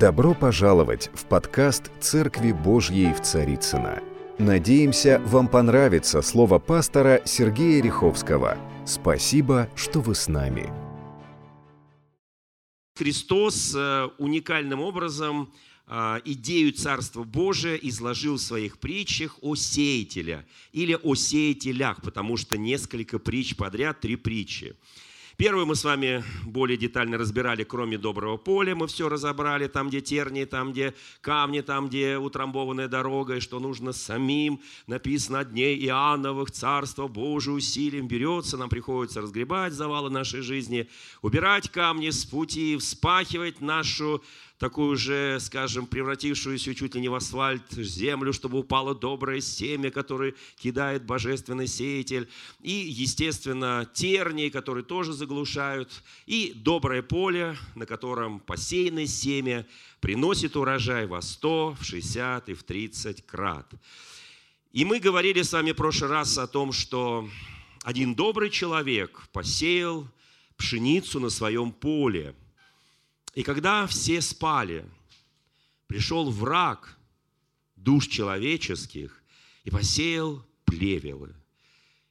Добро пожаловать в подкаст «Церкви Божьей в Царицына. Надеемся, вам понравится слово пастора Сергея Риховского. Спасибо, что вы с нами. Христос э, уникальным образом э, идею Царства Божия изложил в своих притчах о сеятеле или о сеятелях, потому что несколько притч подряд, три притчи. Первую мы с вами более детально разбирали, кроме доброго поля, мы все разобрали, там, где тернии, там, где камни, там, где утрамбованная дорога, и что нужно самим, написано о дне Иоанновых, Царство Божие усилием берется, нам приходится разгребать завалы нашей жизни, убирать камни с пути, вспахивать нашу такую же, скажем, превратившуюся чуть ли не в асфальт землю, чтобы упало доброе семя, которое кидает божественный сеятель, и, естественно, тернии, которые тоже заглушают, и доброе поле, на котором посеянное семя приносит урожай во 100, в 60 и в 30 крат. И мы говорили с вами в прошлый раз о том, что один добрый человек посеял пшеницу на своем поле – и когда все спали, пришел враг душ человеческих и посеял плевелы.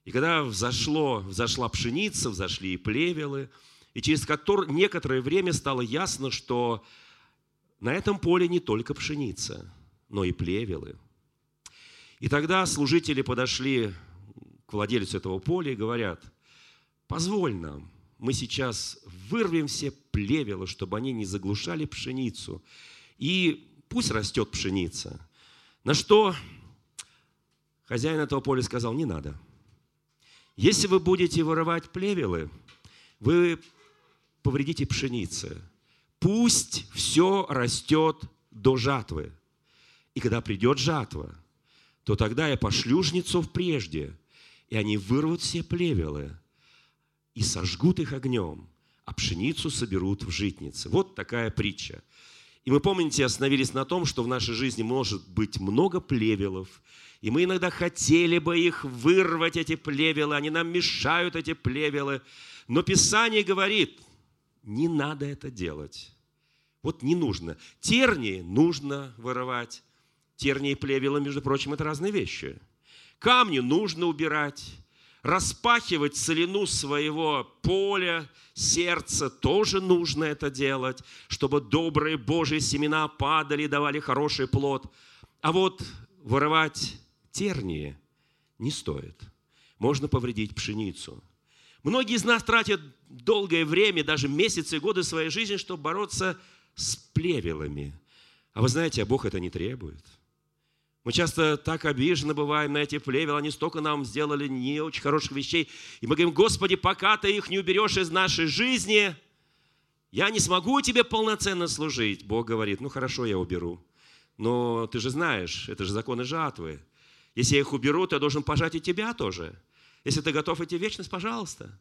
И когда взошло, взошла пшеница, взошли и плевелы, и через которое, некоторое время стало ясно, что на этом поле не только пшеница, но и плевелы. И тогда служители подошли к владельцу этого поля и говорят, позволь нам, мы сейчас вырвем все плевела, чтобы они не заглушали пшеницу. И пусть растет пшеница. На что хозяин этого поля сказал, не надо. Если вы будете вырывать плевелы, вы повредите пшенице. Пусть все растет до жатвы. И когда придет жатва, то тогда я пошлю жнецов прежде, и они вырвут все плевелы и сожгут их огнем, а пшеницу соберут в житнице. Вот такая притча. И мы, помните, остановились на том, что в нашей жизни может быть много плевелов, и мы иногда хотели бы их вырвать, эти плевелы, они нам мешают, эти плевелы. Но Писание говорит, не надо это делать. Вот не нужно. Тернии нужно вырывать. Тернии и плевелы, между прочим, это разные вещи. Камни нужно убирать распахивать целину своего поля, сердца, тоже нужно это делать, чтобы добрые Божьи семена падали и давали хороший плод. А вот вырывать тернии не стоит. Можно повредить пшеницу. Многие из нас тратят долгое время, даже месяцы и годы своей жизни, чтобы бороться с плевелами. А вы знаете, а Бог это не требует – мы часто так обижены бываем на эти плевела, они столько нам сделали не очень хороших вещей. И мы говорим, Господи, пока Ты их не уберешь из нашей жизни, я не смогу Тебе полноценно служить. Бог говорит, ну хорошо, я уберу. Но ты же знаешь, это же законы жатвы. Если я их уберу, то я должен пожать и тебя тоже. Если ты готов идти в вечность, пожалуйста.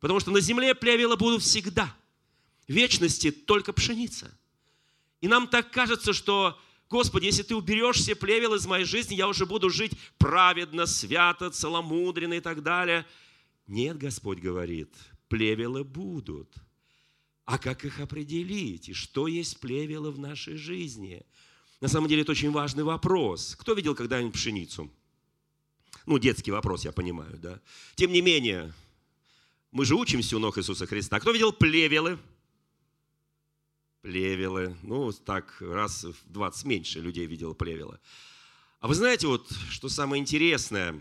Потому что на земле плевела будут всегда. В вечности только пшеница. И нам так кажется, что Господи, если Ты уберешь все плевел из моей жизни, я уже буду жить праведно, свято, целомудренно и так далее. Нет, Господь говорит, плевелы будут. А как их определить? И что есть плевелы в нашей жизни? На самом деле это очень важный вопрос. Кто видел когда-нибудь пшеницу? Ну, детский вопрос, я понимаю, да. Тем не менее, мы же учимся у ног Иисуса Христа. Кто видел плевелы? плевелы. Ну, так, раз в 20 меньше людей видело плевелы. А вы знаете, вот, что самое интересное?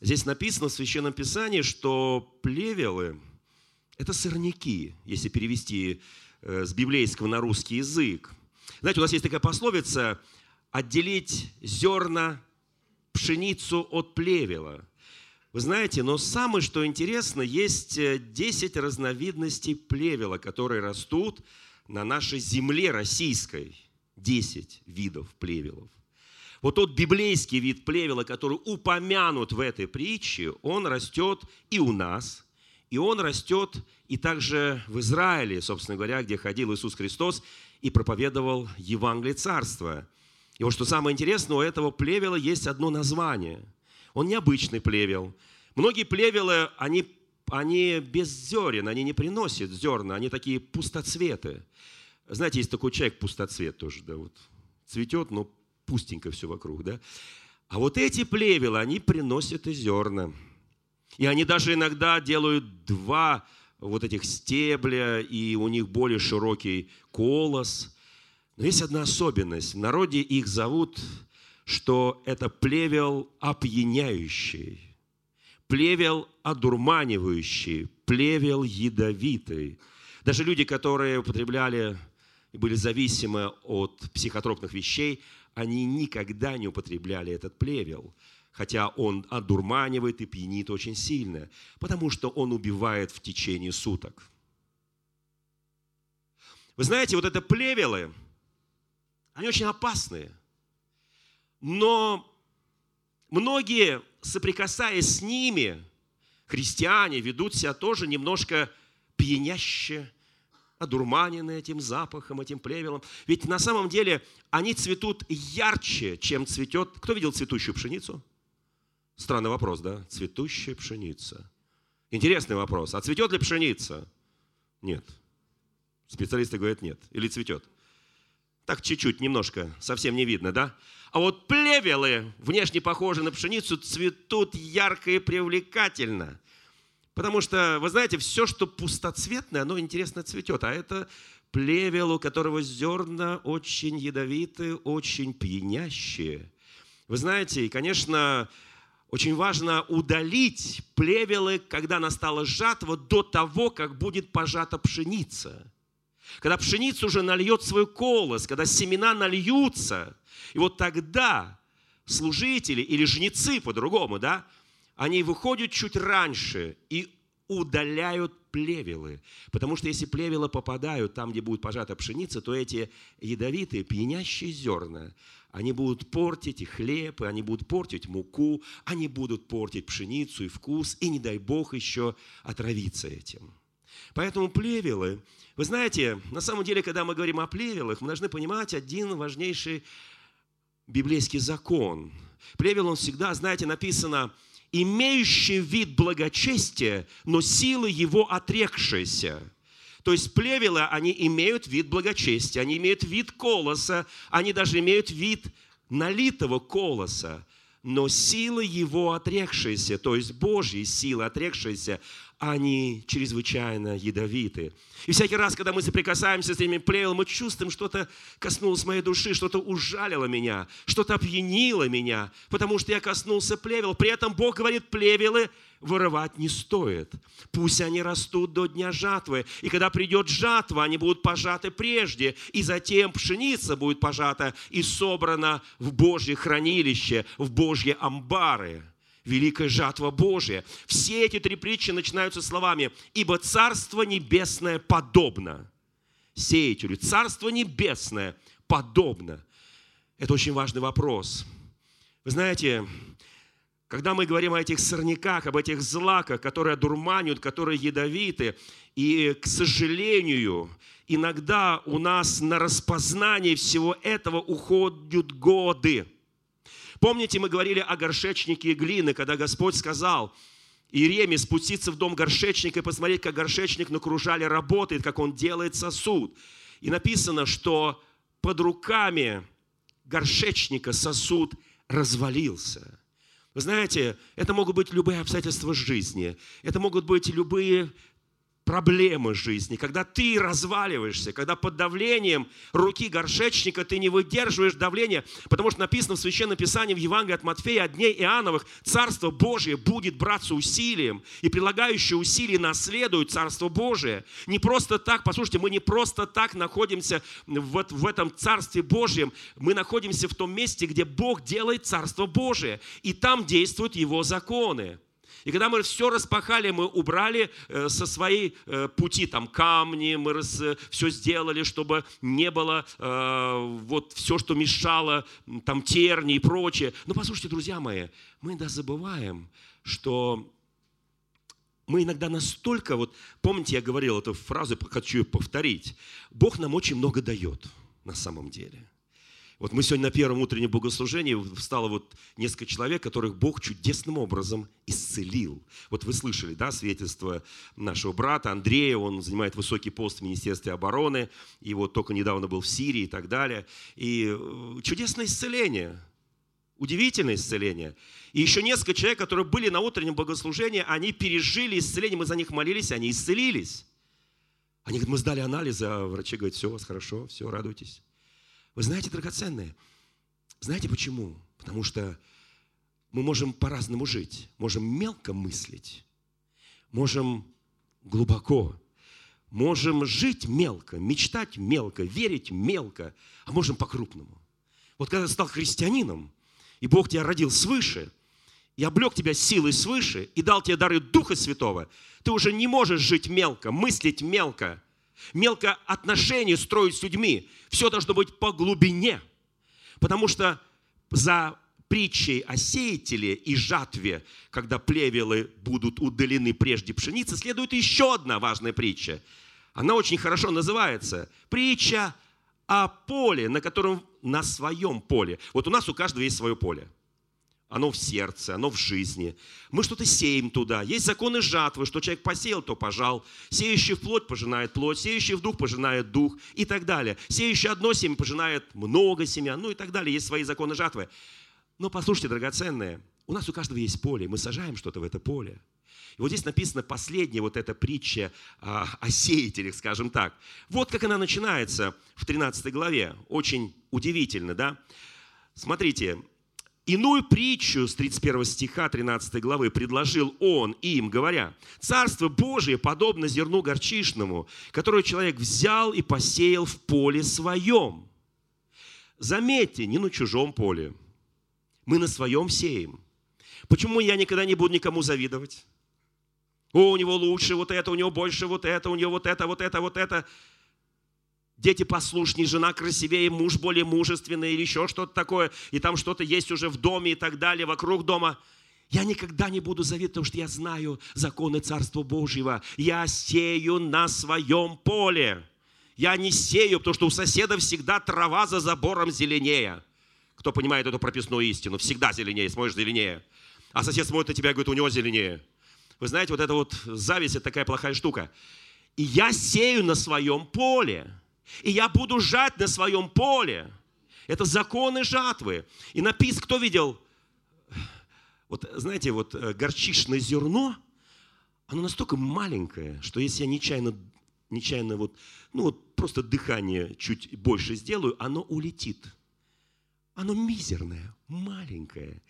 Здесь написано в Священном Писании, что плевелы – это сорняки, если перевести э, с библейского на русский язык. Знаете, у нас есть такая пословица «отделить зерна, пшеницу от плевела». Вы знаете, но самое, что интересно, есть 10 э, разновидностей плевела, которые растут – на нашей земле российской 10 видов плевелов. Вот тот библейский вид плевела, который упомянут в этой притче, он растет и у нас, и он растет и также в Израиле, собственно говоря, где ходил Иисус Христос и проповедовал Евангелие Царства. И вот что самое интересное, у этого плевела есть одно название. Он необычный плевел. Многие плевелы, они они без зерен, они не приносят зерна, они такие пустоцветы. Знаете, есть такой человек пустоцвет тоже, да, вот цветет, но пустенько все вокруг, да. А вот эти плевелы, они приносят и зерна. И они даже иногда делают два вот этих стебля, и у них более широкий колос. Но есть одна особенность. В народе их зовут, что это плевел опьяняющий, плевел одурманивающий, плевел ядовитый. Даже люди, которые употребляли и были зависимы от психотропных вещей, они никогда не употребляли этот плевел, хотя он одурманивает и пьянит очень сильно, потому что он убивает в течение суток. Вы знаете, вот это плевелы, они очень опасные. Но многие, соприкасаясь с ними, христиане ведут себя тоже немножко пьяняще, одурманены этим запахом, этим плевелом. Ведь на самом деле они цветут ярче, чем цветет... Кто видел цветущую пшеницу? Странный вопрос, да? Цветущая пшеница. Интересный вопрос. А цветет ли пшеница? Нет. Специалисты говорят нет. Или цветет? Так чуть-чуть, немножко, совсем не видно, да? А вот плевелы, внешне похожие на пшеницу, цветут ярко и привлекательно. Потому что, вы знаете, все, что пустоцветное, оно интересно цветет. А это плевел, у которого зерна очень ядовитые, очень пьянящие. Вы знаете, и, конечно, очень важно удалить плевелы, когда настала жатва, до того, как будет пожата пшеница. Когда пшеница уже нальет свой колос, когда семена нальются, и вот тогда служители или жнецы по-другому, да, они выходят чуть раньше и удаляют плевелы. Потому что если плевелы попадают там, где будет пожата пшеница, то эти ядовитые, пьянящие зерна, они будут портить и хлеб, и они будут портить муку, они будут портить пшеницу и вкус, и не дай Бог еще отравиться этим. Поэтому плевелы, вы знаете, на самом деле, когда мы говорим о плевелах, мы должны понимать один важнейший библейский закон. Плевел, он всегда, знаете, написано, имеющий вид благочестия, но силы его отрекшиеся. То есть плевелы, они имеют вид благочестия, они имеют вид колоса, они даже имеют вид налитого колоса, но силы его отрекшиеся, то есть Божьи силы отрекшиеся, они чрезвычайно ядовиты. И всякий раз, когда мы соприкасаемся с этими плевелами, мы чувствуем, что-то коснулось моей души, что-то ужалило меня, что-то опьянило меня, потому что я коснулся плевел. При этом Бог говорит, плевелы вырывать не стоит. Пусть они растут до дня жатвы. И когда придет жатва, они будут пожаты прежде. И затем пшеница будет пожата и собрана в Божье хранилище, в Божьи амбары великая жатва Божия. Все эти три притчи начинаются словами «Ибо Царство Небесное подобно сеятелю». Царство Небесное подобно. Это очень важный вопрос. Вы знаете, когда мы говорим о этих сорняках, об этих злаках, которые одурманивают, которые ядовиты, и, к сожалению, иногда у нас на распознание всего этого уходят годы – Помните, мы говорили о горшечнике и глины, когда Господь сказал Иереме спуститься в дом горшечника и посмотреть, как горшечник на кружале работает, как он делает сосуд. И написано, что под руками горшечника сосуд развалился. Вы знаете, это могут быть любые обстоятельства жизни, это могут быть любые проблемы жизни, когда ты разваливаешься, когда под давлением руки горшечника ты не выдерживаешь давления, потому что написано в Священном Писании в Евангелии от Матфея, от дней Иоанновых, Царство Божие будет браться усилием, и прилагающие усилия наследуют Царство Божие. Не просто так, послушайте, мы не просто так находимся вот в этом Царстве Божьем, мы находимся в том месте, где Бог делает Царство Божие, и там действуют Его законы. И когда мы все распахали, мы убрали э, со своей э, пути там камни, мы э, все сделали, чтобы не было вот все, что мешало, там терни и прочее. Но послушайте, друзья мои, мы иногда забываем, что мы иногда настолько, вот помните, я говорил эту фразу, хочу ее повторить. Бог нам очень много дает на самом деле. Вот мы сегодня на первом утреннем богослужении встало вот несколько человек, которых Бог чудесным образом исцелил. Вот вы слышали, да, свидетельство нашего брата Андрея, он занимает высокий пост в Министерстве обороны, и вот только недавно был в Сирии и так далее. И э, чудесное исцеление, удивительное исцеление. И еще несколько человек, которые были на утреннем богослужении, они пережили исцеление, мы за них молились, они исцелились. Они говорят, мы сдали анализы, а врачи говорят, все у вас хорошо, все, радуйтесь. Вы знаете, драгоценные, знаете почему? Потому что мы можем по-разному жить. Можем мелко мыслить, можем глубоко, можем жить мелко, мечтать мелко, верить мелко, а можем по-крупному. Вот когда ты стал христианином, и Бог тебя родил свыше, и облег тебя силой свыше, и дал тебе дары Духа Святого, ты уже не можешь жить мелко, мыслить мелко – мелко отношения строить с людьми. Все должно быть по глубине. Потому что за притчей о сеятеле и жатве, когда плевелы будут удалены прежде пшеницы, следует еще одна важная притча. Она очень хорошо называется «Притча о поле, на котором на своем поле». Вот у нас у каждого есть свое поле – оно в сердце, оно в жизни. Мы что-то сеем туда. Есть законы жатвы, что человек посеял, то пожал. Сеющий в плоть пожинает плоть, сеющий в дух пожинает дух и так далее. Сеющий одно семя пожинает много семян, ну и так далее. Есть свои законы жатвы. Но послушайте, драгоценные, у нас у каждого есть поле, мы сажаем что-то в это поле. И вот здесь написано последняя вот эта притча о, о сеятелях, скажем так. Вот как она начинается в 13 главе. Очень удивительно, да? Смотрите, Иную притчу с 31 стиха 13 главы предложил он им, говоря, «Царство Божие подобно зерну горчишному, которое человек взял и посеял в поле своем». Заметьте, не на чужом поле. Мы на своем сеем. Почему я никогда не буду никому завидовать? О, у него лучше вот это, у него больше вот это, у него вот это, вот это, вот это дети послушнее, жена красивее, муж более мужественный или еще что-то такое, и там что-то есть уже в доме и так далее, вокруг дома. Я никогда не буду завидовать, потому что я знаю законы Царства Божьего. Я сею на своем поле. Я не сею, потому что у соседа всегда трава за забором зеленее. Кто понимает эту прописную истину? Всегда зеленее, смотришь зеленее. А сосед смотрит на тебя и говорит, у него зеленее. Вы знаете, вот эта вот зависть, это такая плохая штука. И я сею на своем поле. И я буду жать на своем поле. Это законы жатвы. И написано, кто видел, вот знаете, вот э, горчичное зерно, оно настолько маленькое, что если я нечаянно, нечаянно вот, ну вот просто дыхание чуть больше сделаю, оно улетит. Оно мизерное, маленькое.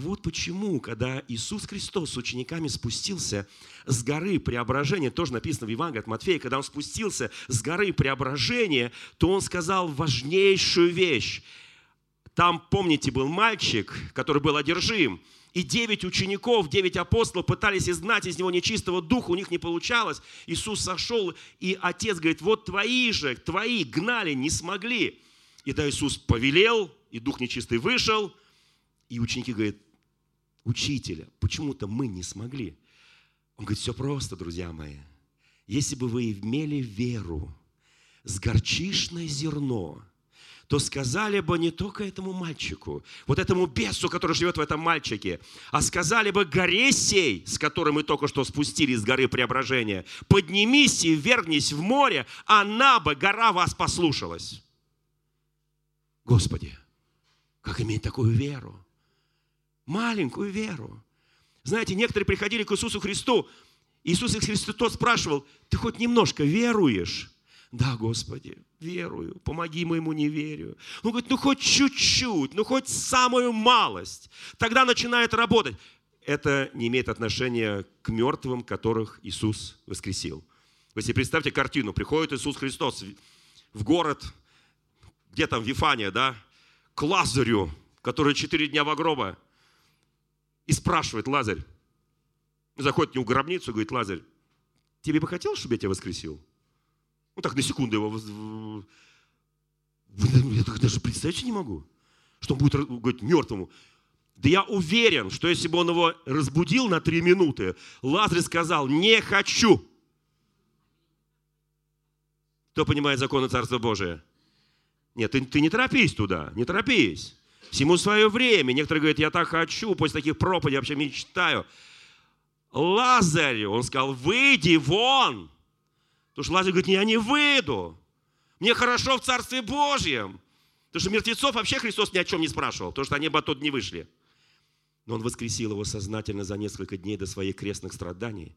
Вот почему, когда Иисус Христос с учениками спустился с горы преображения, тоже написано в Евангелии от Матфея, когда он спустился с горы преображения, то он сказал важнейшую вещь. Там, помните, был мальчик, который был одержим, и девять учеников, девять апостолов пытались изгнать из него нечистого духа, у них не получалось. Иисус сошел, и отец говорит, вот твои же, твои гнали, не смогли. И да, Иисус повелел, и дух нечистый вышел, и ученики говорят, учителя, почему-то мы не смогли. Он говорит, все просто, друзья мои. Если бы вы имели веру с горчишное зерно, то сказали бы не только этому мальчику, вот этому бесу, который живет в этом мальчике, а сказали бы горе сей, с которой мы только что спустились с горы преображения, поднимись и вернись в море, она бы, гора вас послушалась. Господи, как иметь такую веру? Маленькую веру. Знаете, некоторые приходили к Иисусу Христу, Иисус Христос спрашивал, ты хоть немножко веруешь? Да, Господи, верую, помоги моему неверию. Он говорит, ну хоть чуть-чуть, ну хоть самую малость. Тогда начинает работать. Это не имеет отношения к мертвым, которых Иисус воскресил. Вы себе представьте картину. Приходит Иисус Христос в город, где там Вифания, да, к Лазарю, который четыре дня в гроба и спрашивает Лазарь, заходит к нему в гробницу, говорит, Лазарь, тебе бы хотелось, чтобы я тебя воскресил? Ну так на секунду его... Я даже представить не могу, что он будет говорить мертвому. Да я уверен, что если бы он его разбудил на три минуты, Лазарь сказал, не хочу. Кто понимает законы Царства Божия? Нет, ты, ты не торопись туда, не торопись. Всему свое время. Некоторые говорят, я так хочу, после таких проповедей вообще мечтаю. Лазарь, он сказал, выйди вон. Потому что Лазарь говорит, я не выйду. Мне хорошо в Царстве Божьем. Потому что мертвецов вообще Христос ни о чем не спрашивал, потому что они бы оттуда не вышли. Но Он воскресил его сознательно за несколько дней до своих крестных страданий,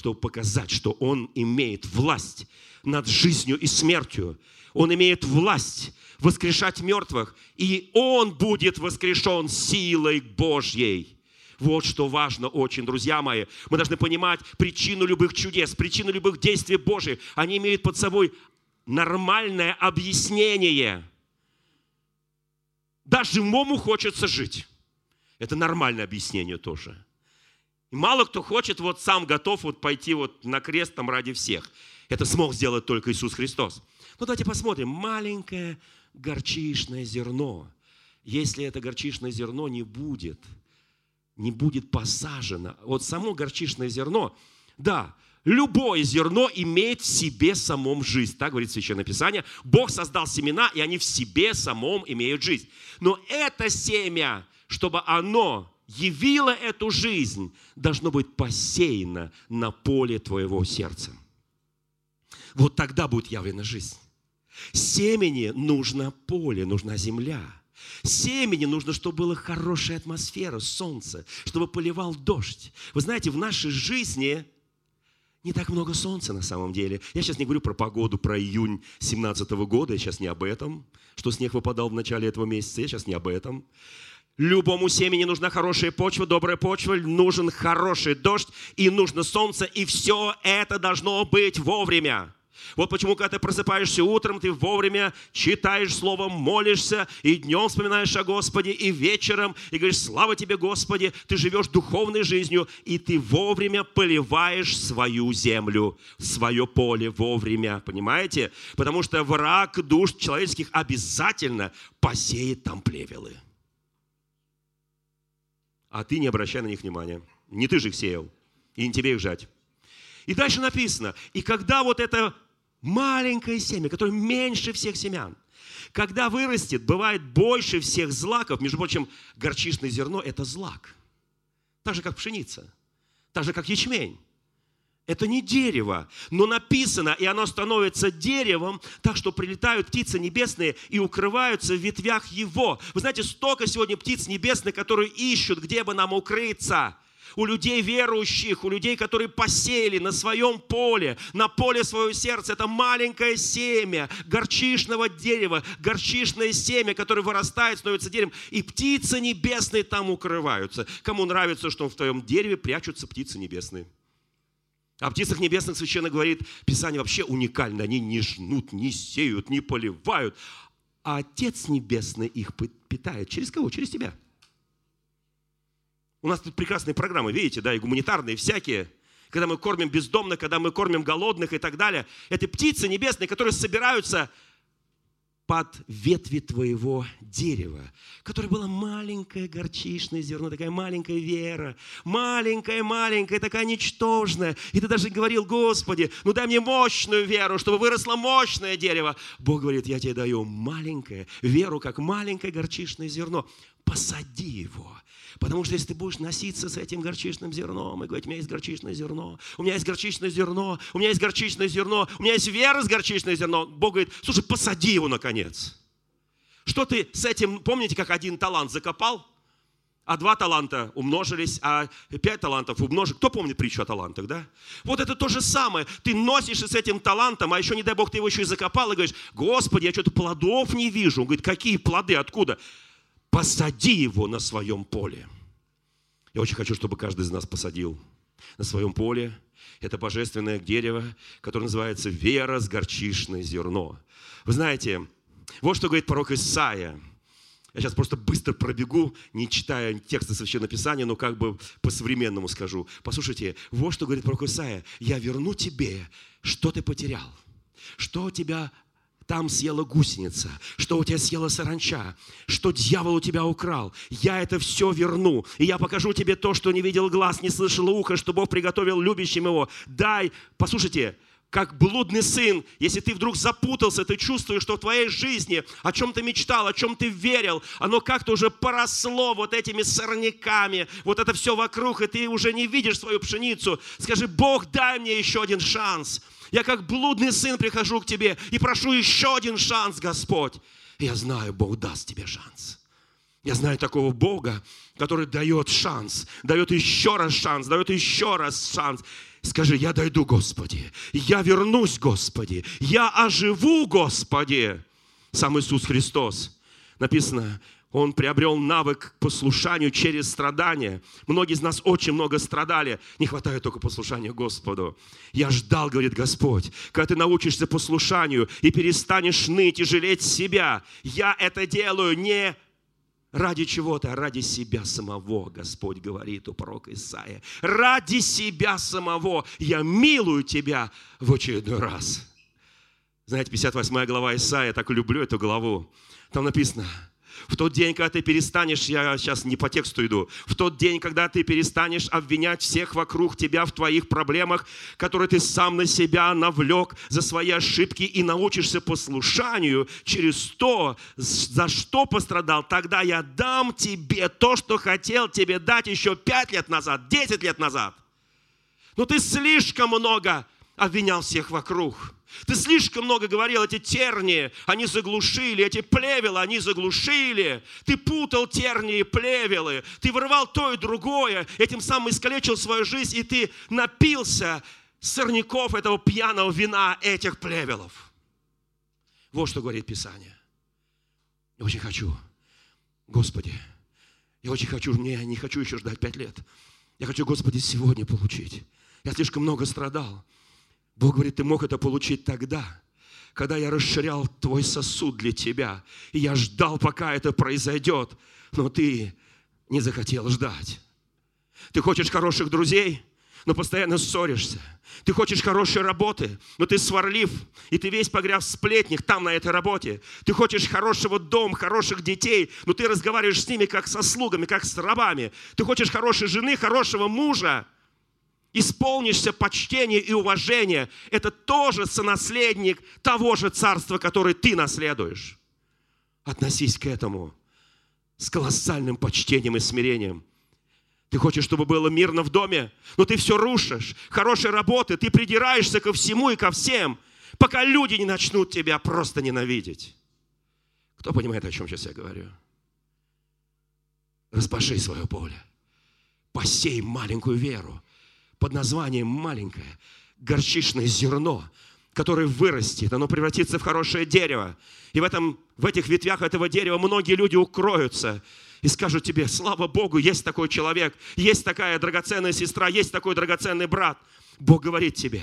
чтобы показать, что Он имеет власть над жизнью и смертью. Он имеет власть воскрешать мертвых, и Он будет воскрешен силой Божьей. Вот что важно очень, друзья мои. Мы должны понимать причину любых чудес, причину любых действий Божьих. Они имеют под собой нормальное объяснение. Даже мому хочется жить. Это нормальное объяснение тоже. Мало кто хочет, вот сам готов вот пойти вот на крест там ради всех. Это смог сделать только Иисус Христос. Ну давайте посмотрим. Маленькое горчичное зерно. Если это горчичное зерно не будет – не будет посажено. Вот само горчичное зерно, да, любое зерно имеет в себе самом жизнь. Так говорит Священное Писание. Бог создал семена, и они в себе самом имеют жизнь. Но это семя, чтобы оно явило эту жизнь, должно быть посеяно на поле твоего сердца. Вот тогда будет явлена жизнь. Семени нужно поле, нужна земля – Семени нужно, чтобы была хорошая атмосфера, солнце, чтобы поливал дождь. Вы знаете, в нашей жизни не так много солнца на самом деле. Я сейчас не говорю про погоду, про июнь 17 года, я сейчас не об этом, что снег выпадал в начале этого месяца, я сейчас не об этом. Любому семени нужна хорошая почва, добрая почва, нужен хороший дождь и нужно солнце, и все это должно быть вовремя. Вот почему, когда ты просыпаешься утром, ты вовремя читаешь Слово, молишься, и днем вспоминаешь о Господе, и вечером, и говоришь, слава тебе, Господи, ты живешь духовной жизнью, и ты вовремя поливаешь свою землю, свое поле вовремя, понимаете? Потому что враг душ человеческих обязательно посеет там плевелы. А ты не обращай на них внимания. Не ты же их сеял, и не тебе их жать. И дальше написано, и когда вот это маленькое семя, которое меньше всех семян. Когда вырастет, бывает больше всех злаков. Между прочим, горчичное зерно – это злак. Так же, как пшеница. Так же, как ячмень. Это не дерево, но написано, и оно становится деревом, так что прилетают птицы небесные и укрываются в ветвях его. Вы знаете, столько сегодня птиц небесных, которые ищут, где бы нам укрыться – у людей верующих, у людей, которые посеяли на своем поле, на поле своего сердца. Это маленькое семя горчишного дерева, горчишное семя, которое вырастает, становится деревом. И птицы небесные там укрываются. Кому нравится, что в твоем дереве прячутся птицы небесные. О птицах небесных священно говорит, Писание вообще уникально. Они не жнут, не сеют, не поливают. А Отец Небесный их питает. Через кого? Через тебя. У нас тут прекрасные программы, видите, да, и гуманитарные, всякие. Когда мы кормим бездомных, когда мы кормим голодных и так далее. Это птицы небесные, которые собираются под ветви твоего дерева, которое было маленькое горчичное зерно, такая маленькая вера, маленькая-маленькая, такая ничтожная. И ты даже говорил, Господи, ну дай мне мощную веру, чтобы выросло мощное дерево. Бог говорит, я тебе даю маленькое веру, как маленькое горчичное зерно. Посади его. Потому что если ты будешь носиться с этим горчичным зерном и говорить, у меня есть горчичное зерно, у меня есть горчичное зерно, у меня есть горчичное зерно, у меня есть вера с горчичное зерно, Бог говорит, слушай, посади его наконец. Что ты с этим, помните, как один талант закопал, а два таланта умножились, а пять талантов умножили. Кто помнит притчу о талантах, да? Вот это то же самое. Ты носишься с этим талантом, а еще, не дай Бог, ты его еще и закопал, и говоришь, Господи, я что-то плодов не вижу. Он говорит, какие плоды, откуда? Посади его на своем поле. Я очень хочу, чтобы каждый из нас посадил на своем поле это божественное дерево, которое называется вера с горчишное зерно. Вы знаете, вот что говорит пророк Исаия. Я сейчас просто быстро пробегу, не читая тексты Священного Писания, но как бы по-современному скажу. Послушайте, вот что говорит пророк Исаия. «Я верну тебе, что ты потерял, что тебя там съела гусеница, что у тебя съела саранча, что дьявол у тебя украл. Я это все верну, и я покажу тебе то, что не видел глаз, не слышал ухо, что Бог приготовил любящим его. Дай, послушайте, как блудный сын, если ты вдруг запутался, ты чувствуешь, что в твоей жизни, о чем ты мечтал, о чем ты верил, оно как-то уже поросло вот этими сорняками, вот это все вокруг, и ты уже не видишь свою пшеницу. Скажи, Бог, дай мне еще один шанс. Я как блудный сын прихожу к тебе и прошу еще один шанс, Господь. Я знаю, Бог даст тебе шанс. Я знаю такого Бога, который дает шанс, дает еще раз шанс, дает еще раз шанс. Скажи, я дойду, Господи, я вернусь, Господи, я оживу, Господи. Сам Иисус Христос. Написано, он приобрел навык к послушанию через страдания. Многие из нас очень много страдали. Не хватает только послушания Господу. Я ждал, говорит Господь, когда ты научишься послушанию и перестанешь ныть и жалеть себя. Я это делаю не Ради чего-то, ради себя самого, Господь говорит у пророка Исаия. Ради себя самого я милую тебя в очередной раз. Знаете, 58 глава Исаия, так люблю эту главу. Там написано, в тот день, когда ты перестанешь, я сейчас не по тексту иду, в тот день, когда ты перестанешь обвинять всех вокруг тебя в твоих проблемах, которые ты сам на себя навлек за свои ошибки и научишься послушанию через то, за что пострадал, тогда я дам тебе то, что хотел тебе дать еще пять лет назад, десять лет назад. Но ты слишком много обвинял всех вокруг. Ты слишком много говорил, эти тернии, они заглушили, эти плевелы, они заглушили. Ты путал тернии и плевелы, ты вырывал то и другое, этим самым искалечил свою жизнь, и ты напился сорняков этого пьяного вина этих плевелов. Вот что говорит Писание. Я очень хочу, Господи, я очень хочу, не, не хочу еще ждать пять лет. Я хочу, Господи, сегодня получить. Я слишком много страдал. Бог говорит, ты мог это получить тогда, когда я расширял твой сосуд для тебя. И я ждал, пока это произойдет. Но ты не захотел ждать. Ты хочешь хороших друзей, но постоянно ссоришься. Ты хочешь хорошей работы, но ты сварлив, и ты весь погряз в сплетнях там, на этой работе. Ты хочешь хорошего дома, хороших детей, но ты разговариваешь с ними как со слугами, как с рабами. Ты хочешь хорошей жены, хорошего мужа, исполнишься почтения и уважения, это тоже сонаследник того же царства, которое ты наследуешь. Относись к этому с колоссальным почтением и смирением. Ты хочешь, чтобы было мирно в доме, но ты все рушишь. Хорошей работы, ты придираешься ко всему и ко всем, пока люди не начнут тебя просто ненавидеть. Кто понимает, о чем сейчас я говорю? Распаши свое поле. Посей маленькую веру под названием маленькое горчичное зерно, которое вырастет, оно превратится в хорошее дерево. И в, этом, в этих ветвях этого дерева многие люди укроются и скажут тебе, слава Богу, есть такой человек, есть такая драгоценная сестра, есть такой драгоценный брат. Бог говорит тебе,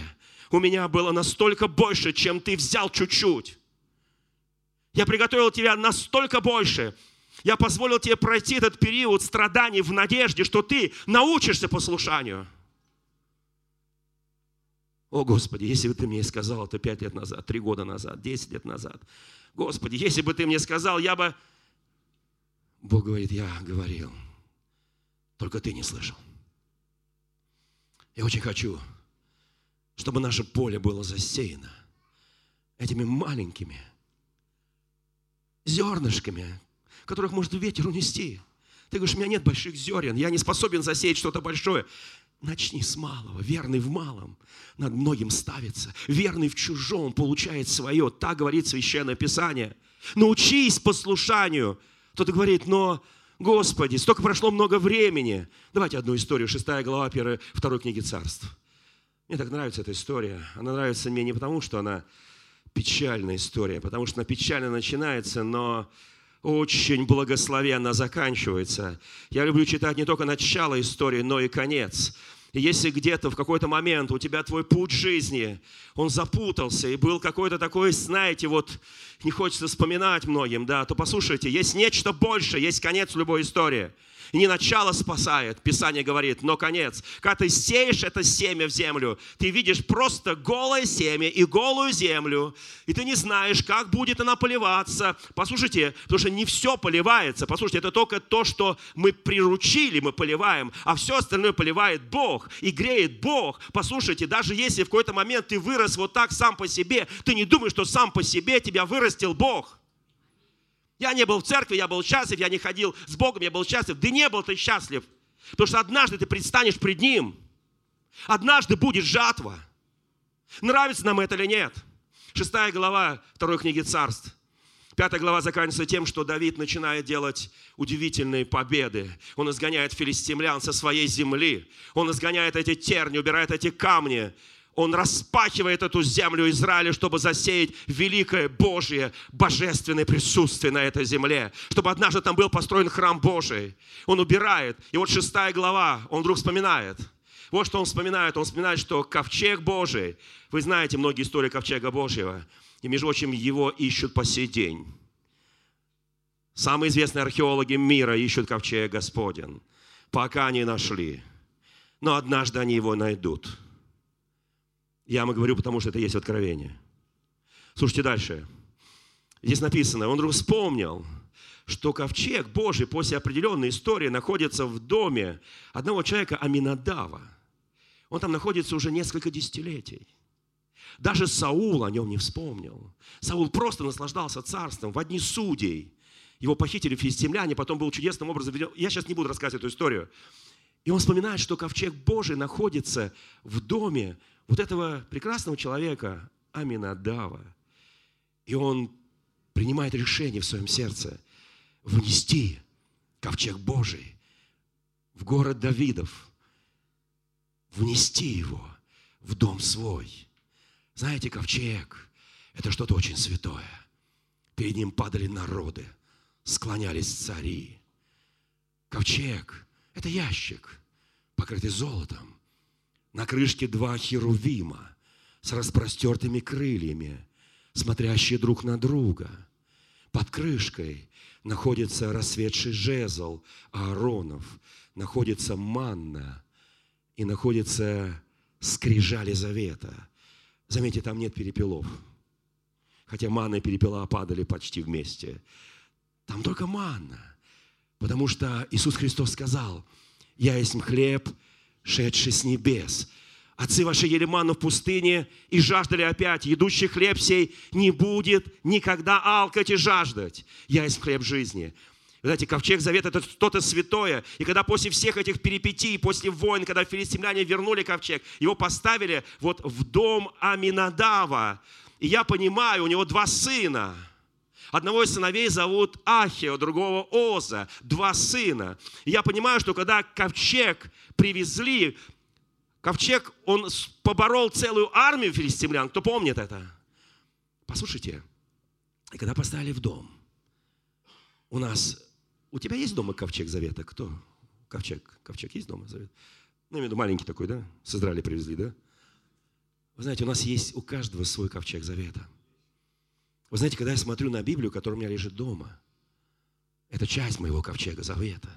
у меня было настолько больше, чем ты взял чуть-чуть. Я приготовил тебя настолько больше. Я позволил тебе пройти этот период страданий в надежде, что ты научишься послушанию. О, Господи, если бы ты мне сказал это пять лет назад, три года назад, десять лет назад. Господи, если бы ты мне сказал, я бы... Бог говорит, я говорил, только ты не слышал. Я очень хочу, чтобы наше поле было засеяно этими маленькими зернышками, которых может ветер унести. Ты говоришь, у меня нет больших зерен, я не способен засеять что-то большое. Начни с малого. Верный в малом над многим ставится. Верный в чужом получает свое. Так говорит Священное Писание. Научись послушанию. Кто-то говорит, но, Господи, столько прошло много времени. Давайте одну историю. Шестая глава первой, второй книги царств. Мне так нравится эта история. Она нравится мне не потому, что она печальная история, потому что она печально начинается, но очень благословенно заканчивается. Я люблю читать не только начало истории, но и конец. Если где-то в какой-то момент у тебя твой путь жизни, он запутался, и был какой-то такой, знаете, вот не хочется вспоминать многим, да, то послушайте, есть нечто большее, есть конец любой истории – не начало спасает, Писание говорит, но конец. Когда ты сеешь это семя в землю, ты видишь просто голое семя и голую землю, и ты не знаешь, как будет она поливаться. Послушайте, потому что не все поливается. Послушайте, это только то, что мы приручили, мы поливаем, а все остальное поливает Бог. И греет Бог. Послушайте, даже если в какой-то момент ты вырос вот так сам по себе, ты не думаешь, что сам по себе тебя вырастил Бог. Я не был в церкви, я был счастлив, я не ходил с Богом, я был счастлив. Да не был ты счастлив. Потому что однажды ты предстанешь пред Ним. Однажды будет жатва. Нравится нам это или нет? Шестая глава второй книги царств. Пятая глава заканчивается тем, что Давид начинает делать удивительные победы. Он изгоняет филистимлян со своей земли. Он изгоняет эти терни, убирает эти камни. Он распахивает эту землю Израиля, чтобы засеять великое Божье, божественное присутствие на этой земле. Чтобы однажды там был построен храм Божий. Он убирает. И вот шестая глава, он вдруг вспоминает. Вот что он вспоминает. Он вспоминает, что ковчег Божий, вы знаете многие истории ковчега Божьего – и, между прочим, его ищут по сей день. Самые известные археологи мира ищут ковчег Господен. Пока не нашли. Но однажды они его найдут. Я вам говорю, потому что это есть откровение. Слушайте дальше. Здесь написано, он вдруг вспомнил, что ковчег Божий после определенной истории находится в доме одного человека Аминадава. Он там находится уже несколько десятилетий. Даже Саул о нем не вспомнил. Саул просто наслаждался царством в одни судей. Его похитили филистимляне, потом был чудесным образом введен. Я сейчас не буду рассказывать эту историю. И он вспоминает, что ковчег Божий находится в доме вот этого прекрасного человека Аминадава. И он принимает решение в своем сердце внести ковчег Божий в город Давидов, внести его в дом свой – знаете, ковчег – это что-то очень святое. Перед ним падали народы, склонялись цари. Ковчег – это ящик, покрытый золотом. На крышке два херувима с распростертыми крыльями, смотрящие друг на друга. Под крышкой находится рассветший жезл Ааронов, находится манна и находится скрижали завета – Заметьте, там нет перепелов. Хотя манна и перепела падали почти вместе. Там только манна. Потому что Иисус Христос сказал, «Я есть хлеб, шедший с небес». Отцы ваши ели манну в пустыне и жаждали опять. Едущий хлеб сей не будет никогда алкать и жаждать. Я есть хлеб жизни. Знаете, ковчег завета – это что-то святое. И когда после всех этих перипетий, после войн, когда филистимляне вернули ковчег, его поставили вот в дом Аминадава. И я понимаю, у него два сына. Одного из сыновей зовут Ахио, другого Оза. Два сына. И я понимаю, что когда ковчег привезли, ковчег, он поборол целую армию филистимлян. Кто помнит это? Послушайте, и когда поставили в дом, у нас у тебя есть дома ковчег завета? Кто? Ковчег. Ковчег есть дома завета? Ну, я имею в виду маленький такой, да? С Израиля привезли, да? Вы знаете, у нас есть у каждого свой ковчег завета. Вы знаете, когда я смотрю на Библию, которая у меня лежит дома, это часть моего ковчега завета.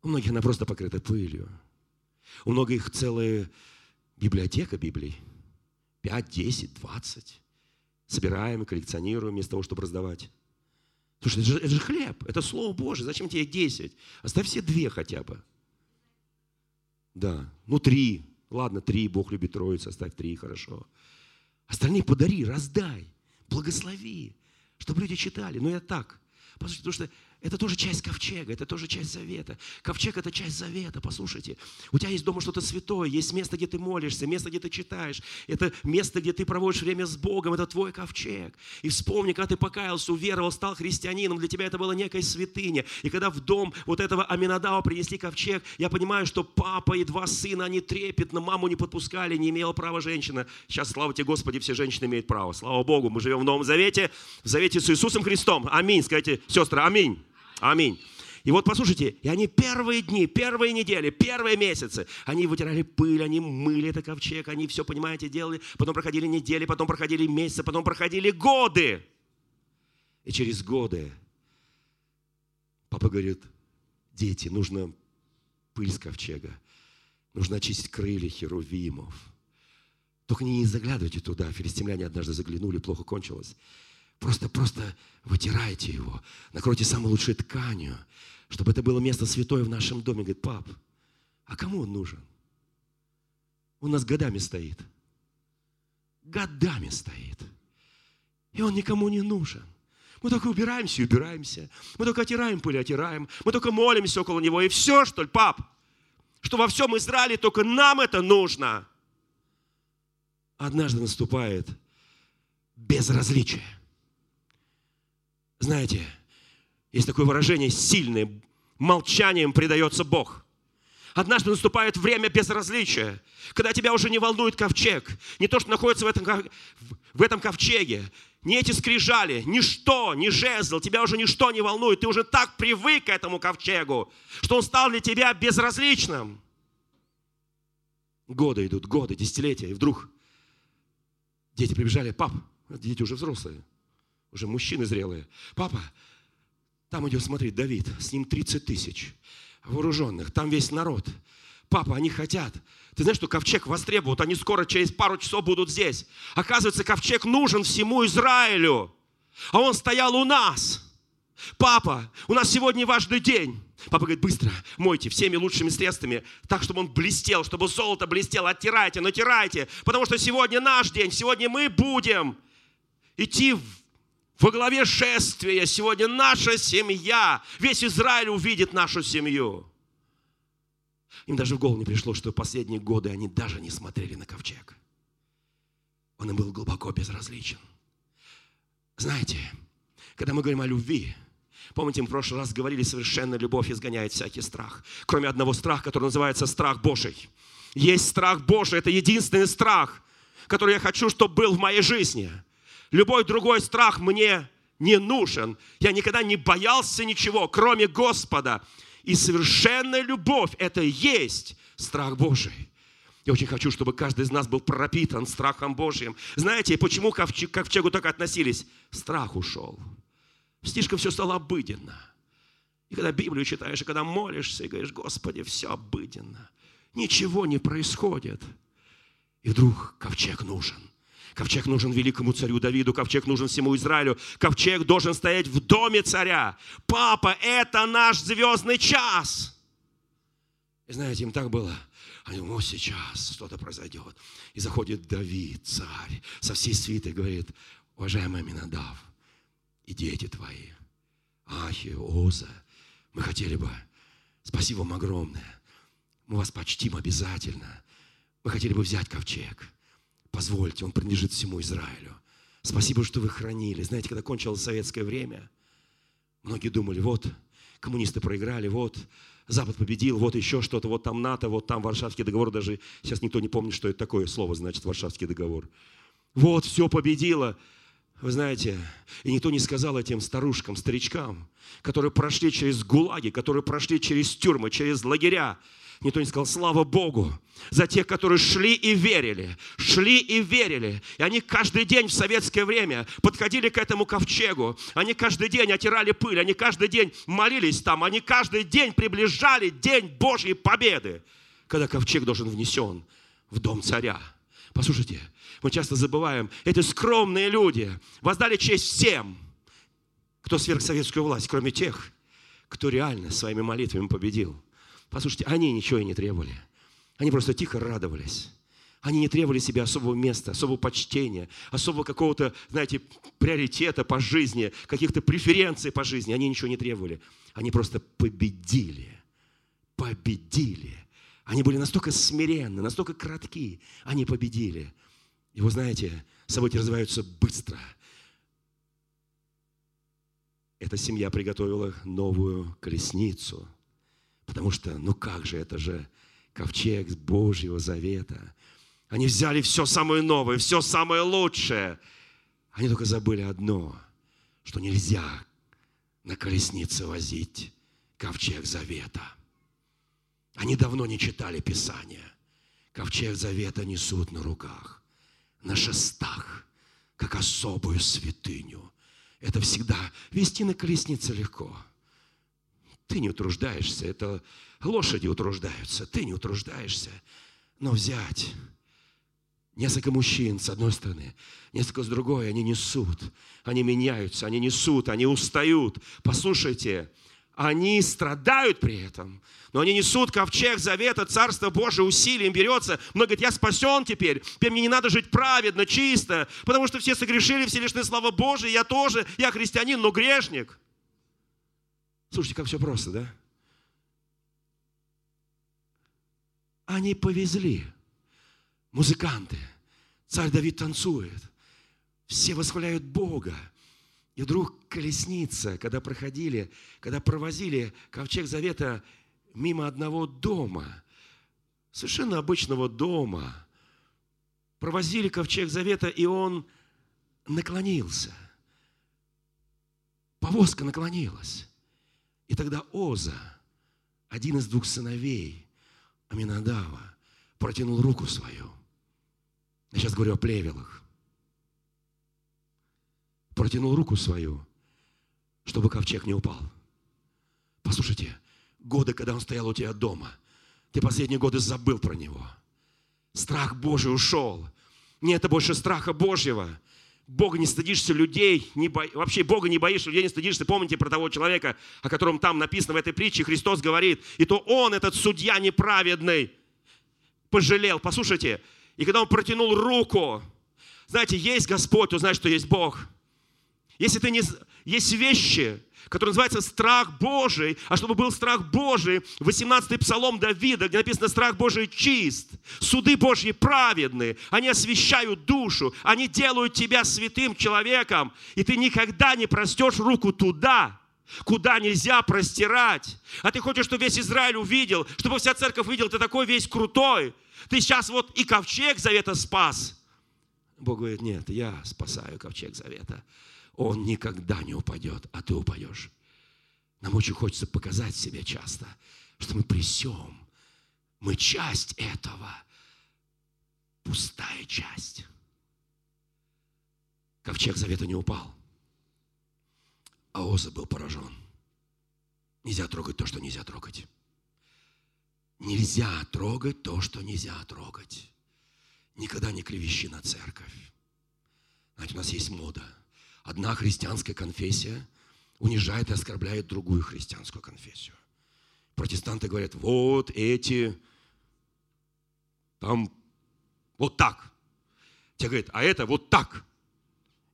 У многих она просто покрыта пылью. У многих целая библиотека Библий. 5, 10, 20. Собираем, коллекционируем вместо того, чтобы раздавать. Слушай, это же, это же хлеб, это Слово Божие. Зачем тебе 10? Оставь все две хотя бы. Да, ну три. Ладно, три, Бог любит троицу, оставь три, хорошо. Остальные подари, раздай, благослови, чтобы люди читали. Но я так. Послушайте, потому что это тоже часть ковчега, это тоже часть завета. Ковчег – это часть завета, послушайте. У тебя есть дома что-то святое, есть место, где ты молишься, место, где ты читаешь. Это место, где ты проводишь время с Богом, это твой ковчег. И вспомни, когда ты покаялся, уверовал, стал христианином, для тебя это было некая святыня. И когда в дом вот этого Аминадава принесли ковчег, я понимаю, что папа и два сына, они трепетно, маму не подпускали, не имела права женщина. Сейчас, слава тебе, Господи, все женщины имеют право. Слава Богу, мы живем в Новом Завете, в Завете с Иисусом Христом. Аминь. Скажите, сестры, аминь. Аминь. И вот послушайте, и они первые дни, первые недели, первые месяцы, они вытирали пыль, они мыли этот ковчег, они все, понимаете, делали. Потом проходили недели, потом проходили месяцы, потом проходили годы. И через годы папа говорит, дети, нужно пыль с ковчега, нужно очистить крылья херувимов. Только не заглядывайте туда. Филистимляне однажды заглянули, плохо кончилось. Просто, просто вытирайте его, накройте самой лучшей тканью, чтобы это было место святое в нашем доме. Говорит, пап, А кому он нужен? Он у нас годами стоит. Годами стоит. И он никому не нужен. Мы только убираемся и убираемся. Мы только отираем пыль, отираем. Мы только молимся около него. И все, что ли, пап? Что во всем Израиле только нам это нужно. Однажды наступает безразличие. Знаете, есть такое выражение сильное. Молчанием предается Бог. Однажды наступает время безразличия, когда тебя уже не волнует ковчег. Не то, что находится в этом, в этом ковчеге. Не эти скрижали, ничто, ни жезл, тебя уже ничто не волнует. Ты уже так привык к этому ковчегу, что он стал для тебя безразличным. Годы идут, годы, десятилетия, и вдруг дети прибежали, пап, дети уже взрослые, уже мужчины зрелые. Папа, там идет, смотри, Давид, с ним 30 тысяч вооруженных, там весь народ. Папа, они хотят. Ты знаешь, что ковчег востребуют, они скоро, через пару часов будут здесь. Оказывается, ковчег нужен всему Израилю. А он стоял у нас. Папа, у нас сегодня важный день. Папа говорит, быстро мойте всеми лучшими средствами, так, чтобы он блестел, чтобы золото блестело. Оттирайте, натирайте, потому что сегодня наш день, сегодня мы будем идти во главе шествия. Сегодня наша семья, весь Израиль увидит нашу семью. Им даже в голову не пришло, что последние годы они даже не смотрели на ковчег. Он им был глубоко безразличен. Знаете, когда мы говорим о любви, помните, мы в прошлый раз говорили, совершенно любовь изгоняет всякий страх. Кроме одного страха, который называется страх Божий. Есть страх Божий, это единственный страх, который я хочу, чтобы был в моей жизни. Любой другой страх мне не нужен. Я никогда не боялся ничего, кроме Господа. И совершенная любовь – это и есть страх Божий. Я очень хочу, чтобы каждый из нас был пропитан страхом Божьим. Знаете, почему к ковчегу так относились? Страх ушел. Слишком все стало обыденно. И когда Библию читаешь, и когда молишься, и говоришь, Господи, все обыденно. Ничего не происходит. И вдруг ковчег нужен. Ковчег нужен великому царю Давиду, ковчег нужен всему Израилю. Ковчег должен стоять в доме царя. Папа, это наш звездный час. И знаете, им так было. Они думают, вот сейчас что-то произойдет. И заходит Давид, царь, со всей свитой, говорит, уважаемый Минадав, и дети твои, Ахи, Оза, мы хотели бы, спасибо вам огромное, мы вас почтим обязательно. Мы хотели бы взять ковчег. Позвольте, он принадлежит всему Израилю. Спасибо, что вы хранили. Знаете, когда кончилось советское время, многие думали, вот, коммунисты проиграли, вот, Запад победил, вот еще что-то, вот там НАТО, вот там Варшавский договор, даже сейчас никто не помнит, что это такое слово значит, Варшавский договор. Вот, все победило. Вы знаете, и никто не сказал этим старушкам, старичкам, которые прошли через гулаги, которые прошли через тюрьмы, через лагеря, Никто не сказал, слава Богу, за тех, которые шли и верили, шли и верили. И они каждый день в советское время подходили к этому ковчегу. Они каждый день отирали пыль, они каждый день молились там, они каждый день приближали день Божьей победы, когда ковчег должен внесен в дом царя. Послушайте, мы часто забываем, эти скромные люди воздали честь всем, кто сверх советскую власть, кроме тех, кто реально своими молитвами победил. Послушайте, они ничего и не требовали. Они просто тихо радовались. Они не требовали себе особого места, особого почтения, особого какого-то, знаете, приоритета по жизни, каких-то преференций по жизни. Они ничего не требовали. Они просто победили. Победили. Они были настолько смиренны, настолько кратки. Они победили. И вы знаете, события развиваются быстро. Эта семья приготовила новую колесницу – Потому что, ну как же, это же ковчег Божьего завета. Они взяли все самое новое, все самое лучшее. Они только забыли одно, что нельзя на колеснице возить ковчег завета. Они давно не читали Писания. Ковчег завета несут на руках, на шестах, как особую святыню. Это всегда вести на колеснице легко – ты не утруждаешься, это лошади утруждаются, ты не утруждаешься. Но взять несколько мужчин с одной стороны, несколько с другой, они несут, они меняются, они несут, они устают. Послушайте, они страдают при этом, но они несут ковчег завета, Царство Божие усилием берется. Много говорит, я спасен теперь, теперь мне не надо жить праведно, чисто, потому что все согрешили, все лишены славы Божией, я тоже, я христианин, но грешник. Слушайте, как все просто, да? Они повезли, музыканты, царь Давид танцует, все восхваляют Бога, и вдруг колесница, когда проходили, когда провозили ковчег завета мимо одного дома, совершенно обычного дома, провозили ковчег завета, и он наклонился. Повозка наклонилась. И тогда Оза, один из двух сыновей Аминадава, протянул руку свою. Я сейчас говорю о плевелах протянул руку свою, чтобы ковчег не упал. Послушайте, годы, когда он стоял у тебя дома, ты последние годы забыл про него. Страх Божий ушел. Нет больше страха Божьего. Бога не стыдишься людей, не бо... вообще Бога не боишься, людей не стыдишься. Помните про того человека, о котором там написано в этой притче, Христос говорит, и то он, этот судья неправедный, пожалел. Послушайте, и когда он протянул руку, знаете, есть Господь, знаешь, что есть Бог. Если ты не... Есть вещи, которые называются страх Божий, а чтобы был страх Божий, 18-й псалом Давида, где написано страх Божий чист, суды Божьи праведны, они освещают душу, они делают тебя святым человеком, и ты никогда не простешь руку туда, куда нельзя простирать. А ты хочешь, чтобы весь Израиль увидел, чтобы вся церковь видела, ты такой весь крутой. Ты сейчас вот и ковчег завета спас. Бог говорит, нет, я спасаю ковчег завета он никогда не упадет, а ты упадешь. Нам очень хочется показать себе часто, что мы присем. Мы часть этого. Пустая часть. Ковчег завета не упал. А Оза был поражен. Нельзя трогать то, что нельзя трогать. Нельзя трогать то, что нельзя трогать. Никогда не клевещи на церковь. Знаете, у нас есть мода – одна христианская конфессия унижает и оскорбляет другую христианскую конфессию. Протестанты говорят, вот эти там вот так. Те говорят, а это вот так.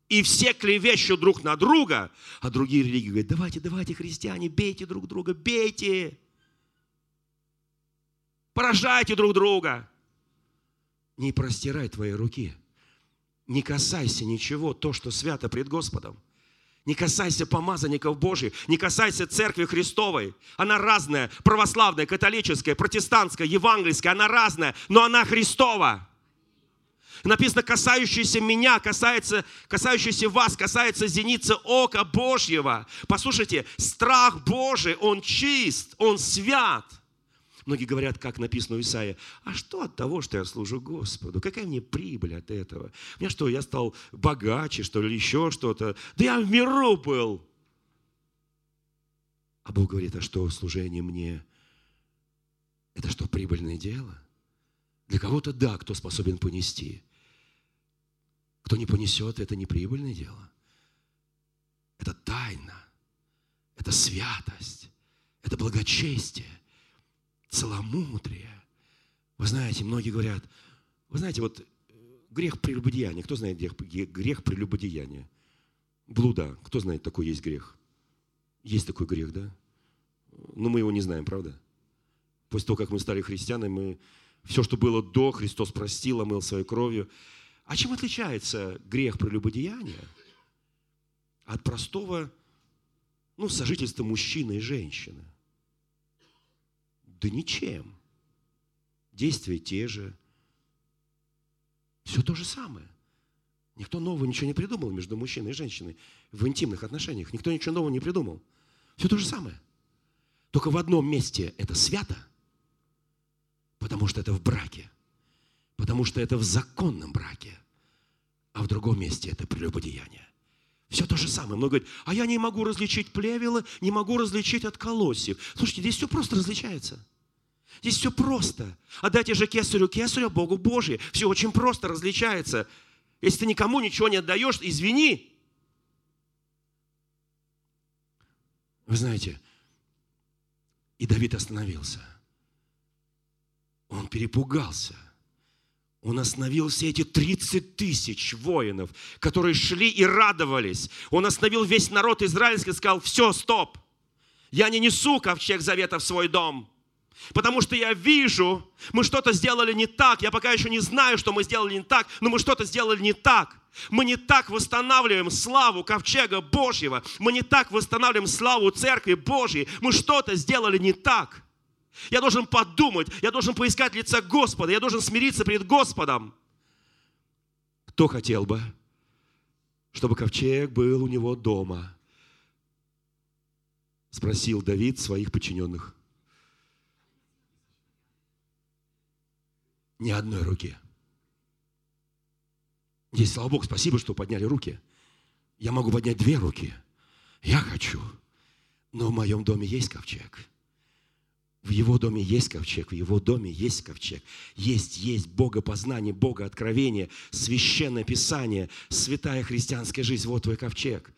И все клевещут друг на друга, а другие религии говорят, давайте, давайте, христиане, бейте друг друга, бейте. Поражайте друг друга. Не простирай твои руки – не касайся ничего, то, что свято пред Господом. Не касайся помазанников Божьих, не касайся церкви Христовой. Она разная, православная, католическая, протестантская, евангельская, она разная, но она Христова. Написано, касающийся меня, касается, касающийся вас, касается зеницы ока Божьего. Послушайте, страх Божий, он чист, он свят. Многие говорят, как написано у Исаия, а что от того, что я служу Господу? Какая мне прибыль от этого? У меня что, я стал богаче, что ли, еще что-то? Да я в миру был. А Бог говорит, а что служение мне? Это что, прибыльное дело? Для кого-то да, кто способен понести. Кто не понесет, это не прибыльное дело. Это тайна, это святость, это благочестие целомудрие. Вы знаете, многие говорят, вы знаете, вот э, грех прелюбодеяния. Кто знает грех, грех прелюбодеяния? Блуда. Кто знает, такой есть грех? Есть такой грех, да? Но мы его не знаем, правда? После того, как мы стали христианами, мы все, что было до, Христос простил, омыл своей кровью. А чем отличается грех прелюбодеяния от простого ну, сожительства мужчины и женщины? Да ничем. Действия те же. Все то же самое. Никто нового ничего не придумал между мужчиной и женщиной в интимных отношениях. Никто ничего нового не придумал. Все то же самое. Только в одном месте это свято, потому что это в браке, потому что это в законном браке, а в другом месте это прелюбодеяние. Все то же самое. Много говорит, а я не могу различить плевелы, не могу различить от колосьев. Слушайте, здесь все просто различается. Здесь все просто. Отдайте же кесарю кесарю, Богу Божие. Все очень просто различается. Если ты никому ничего не отдаешь, извини. Вы знаете, И Давид остановился. Он перепугался. Он остановил все эти 30 тысяч воинов, которые шли и радовались. Он остановил весь народ израильский и сказал, все, стоп, я не несу ковчег завета в свой дом. Потому что я вижу, мы что-то сделали не так. Я пока еще не знаю, что мы сделали не так, но мы что-то сделали не так. Мы не так восстанавливаем славу ковчега Божьего. Мы не так восстанавливаем славу Церкви Божьей. Мы что-то сделали не так. Я должен подумать, я должен поискать лица Господа, я должен смириться перед Господом. Кто хотел бы, чтобы ковчег был у него дома? Спросил Давид своих подчиненных. Ни одной руки. Здесь, слава Богу, спасибо, что подняли руки. Я могу поднять две руки. Я хочу. Но в моем доме есть ковчег. В его доме есть ковчег, в его доме есть ковчег. Есть, есть Богопознание, Богооткровение, священное Писание, святая христианская жизнь. Вот твой ковчег.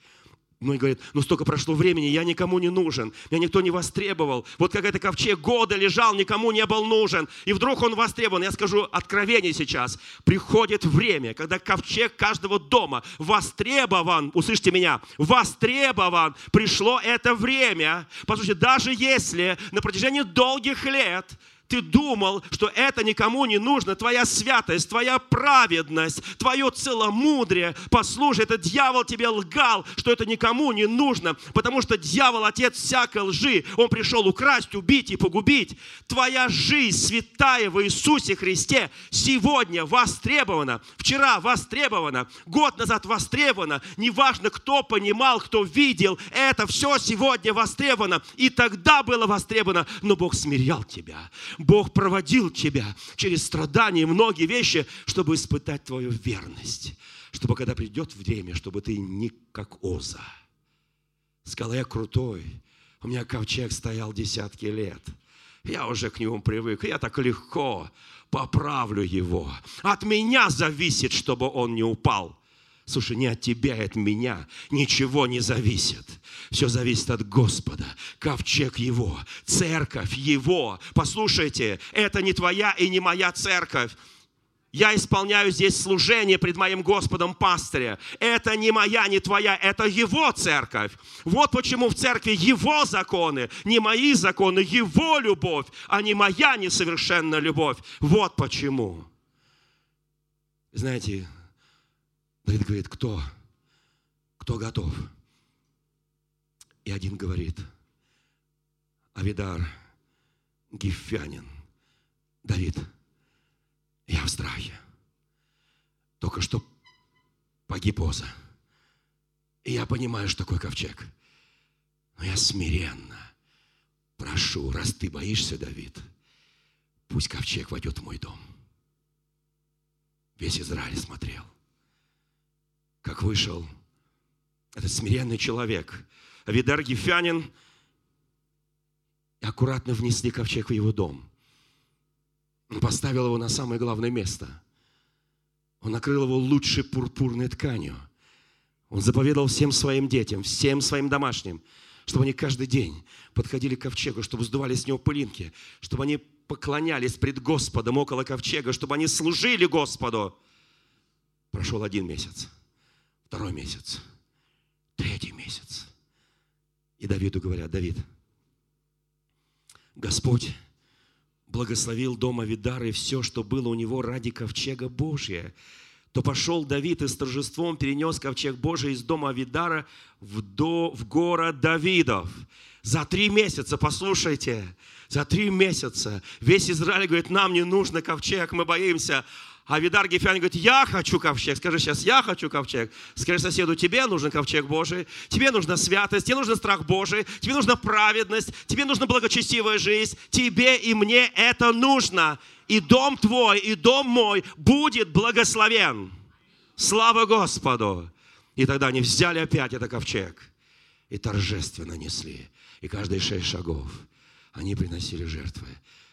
Многие говорят, ну столько прошло времени, я никому не нужен, меня никто не востребовал. Вот как это ковчег года лежал, никому не был нужен. И вдруг он востребован. Я скажу откровение сейчас. Приходит время, когда ковчег каждого дома востребован. Услышьте меня. Востребован. Пришло это время. Послушайте, даже если на протяжении долгих лет ты думал, что это никому не нужно, твоя святость, твоя праведность, твое целомудрие, послушай, этот дьявол тебе лгал, что это никому не нужно, потому что дьявол отец всякой лжи, он пришел украсть, убить и погубить. Твоя жизнь святая в Иисусе Христе. Сегодня востребована, вчера востребована, год назад востребована, неважно, кто понимал, кто видел, это все сегодня востребовано, и тогда было востребовано, но Бог смирял тебя. Бог проводил тебя через страдания и многие вещи, чтобы испытать твою верность. Чтобы когда придет время, чтобы ты не как Оза. Сказал, я крутой, у меня ковчег стоял десятки лет. Я уже к нему привык, я так легко поправлю его. От меня зависит, чтобы он не упал. Слушай, не от тебя, от меня ничего не зависит. Все зависит от Господа. Ковчег Его, церковь Его. Послушайте, это не твоя и не моя церковь. Я исполняю здесь служение пред моим Господом пастыря. Это не моя, не твоя, это Его церковь. Вот почему в церкви Его законы, не мои законы, Его любовь, а не моя несовершенная любовь. Вот почему. Знаете, Давид говорит, кто? Кто готов? И один говорит, Авидар, Гифянин, Давид, я в страхе. Только что погиб Оза. И я понимаю, что такое ковчег. Но я смиренно прошу, раз ты боишься, Давид, пусть ковчег войдет в мой дом. Весь Израиль смотрел – как вышел этот смиренный человек. Авидар Гефянин, и аккуратно внесли ковчег в его дом. Он поставил его на самое главное место. Он накрыл его лучшей пурпурной тканью. Он заповедовал всем своим детям, всем своим домашним, чтобы они каждый день подходили к ковчегу, чтобы сдували с него пылинки, чтобы они поклонялись пред Господом около ковчега, чтобы они служили Господу. Прошел один месяц – Второй месяц. Третий месяц. И Давиду говорят, Давид, Господь благословил дом Авидара и все, что было у него ради ковчега Божия, то пошел Давид и с торжеством перенес ковчег Божий из дома Авидара в, до, в город Давидов. За три месяца, послушайте, за три месяца весь Израиль говорит, нам не нужно ковчег, мы боимся. А Видар Гефян говорит, я хочу ковчег. Скажи сейчас, я хочу ковчег. Скажи соседу, тебе нужен ковчег Божий, тебе нужна святость, тебе нужен страх Божий, тебе нужна праведность, тебе нужна благочестивая жизнь, тебе и мне это нужно. И дом твой, и дом мой будет благословен. Слава Господу! И тогда они взяли опять этот ковчег и торжественно несли. И каждые шесть шагов они приносили жертвы.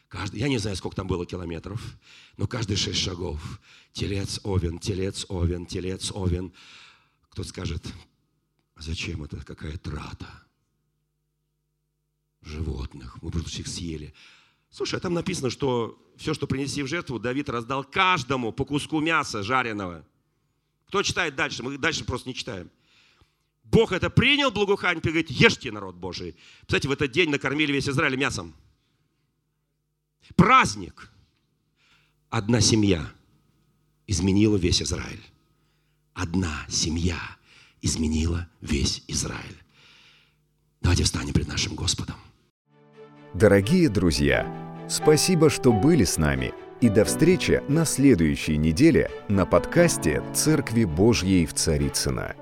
Каждый, я не знаю, сколько там было километров, но каждые шесть шагов телец, овен, телец, овен, телец, овен. Кто скажет, «А зачем это, какая трата? животных. Мы просто всех съели. Слушай, а там написано, что все, что принеси в жертву, Давид раздал каждому по куску мяса жареного. Кто читает дальше? Мы дальше просто не читаем. Бог это принял, благоухание, говорит, ешьте, народ Божий. Кстати, в этот день накормили весь Израиль мясом. Праздник. Одна семья изменила весь Израиль. Одна семья изменила весь Израиль. Давайте встанем пред нашим Господом. Дорогие друзья, спасибо, что были с нами. И до встречи на следующей неделе на подкасте «Церкви Божьей в Царицына.